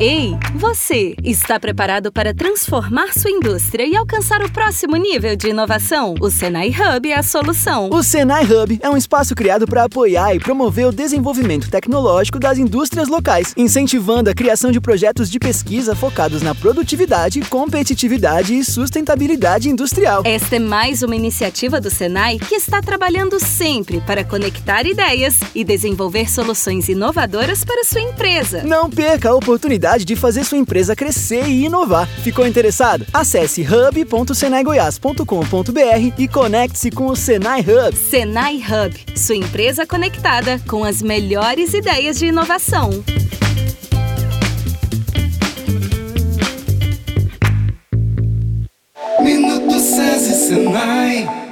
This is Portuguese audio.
Senai. Você está preparado para transformar sua indústria e alcançar o próximo nível de inovação? O Senai Hub é a solução. O Senai Hub é um espaço criado para apoiar e promover o desenvolvimento tecnológico das indústrias locais, incentivando a criação de projetos de pesquisa focados na produtividade, competitividade e sustentabilidade industrial. Esta é mais uma iniciativa do Senai que está trabalhando sempre para conectar ideias e desenvolver soluções inovadoras para sua empresa. Não perca a oportunidade de fazer sua empresa crescer e inovar. Ficou interessado? Acesse hub.senagoias.com.br e conecte-se com o Senai Hub. Senai Hub, sua empresa conectada com as melhores ideias de inovação. Minuto SESI Senai.